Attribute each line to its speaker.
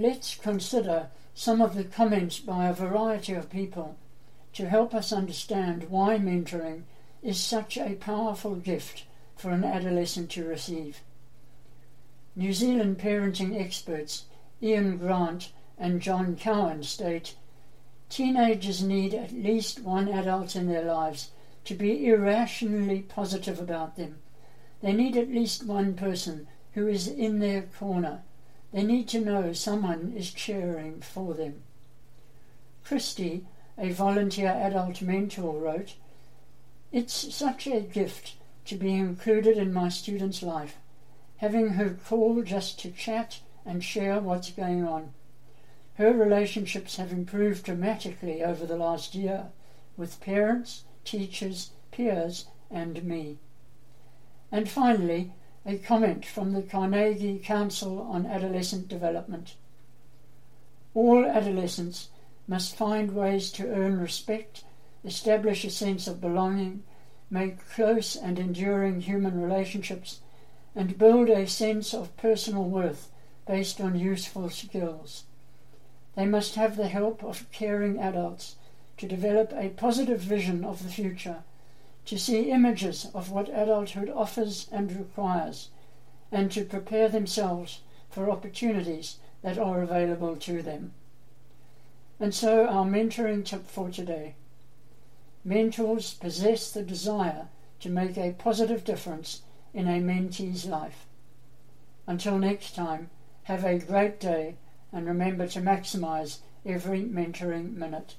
Speaker 1: Let's consider some of the comments by a variety of people to help us understand why mentoring is such a powerful gift for an adolescent to receive. New Zealand parenting experts Ian Grant and John Cowan state teenagers need at least one adult in their lives to be irrationally positive about them. They need at least one person who is in their corner. They need to know someone is cheering for them. Christy, a volunteer adult mentor, wrote, It's such a gift to be included in my student's life, having her call just to chat and share what's going on. Her relationships have improved dramatically over the last year with parents, teachers, peers, and me. And finally, a comment from the Carnegie Council on Adolescent Development. All adolescents must find ways to earn respect, establish a sense of belonging, make close and enduring human relationships, and build a sense of personal worth based on useful skills. They must have the help of caring adults to develop a positive vision of the future to see images of what adulthood offers and requires, and to prepare themselves for opportunities that are available to them. And so, our mentoring tip for today mentors possess the desire to make a positive difference in a mentee's life. Until next time, have a great day and remember to maximize every mentoring minute.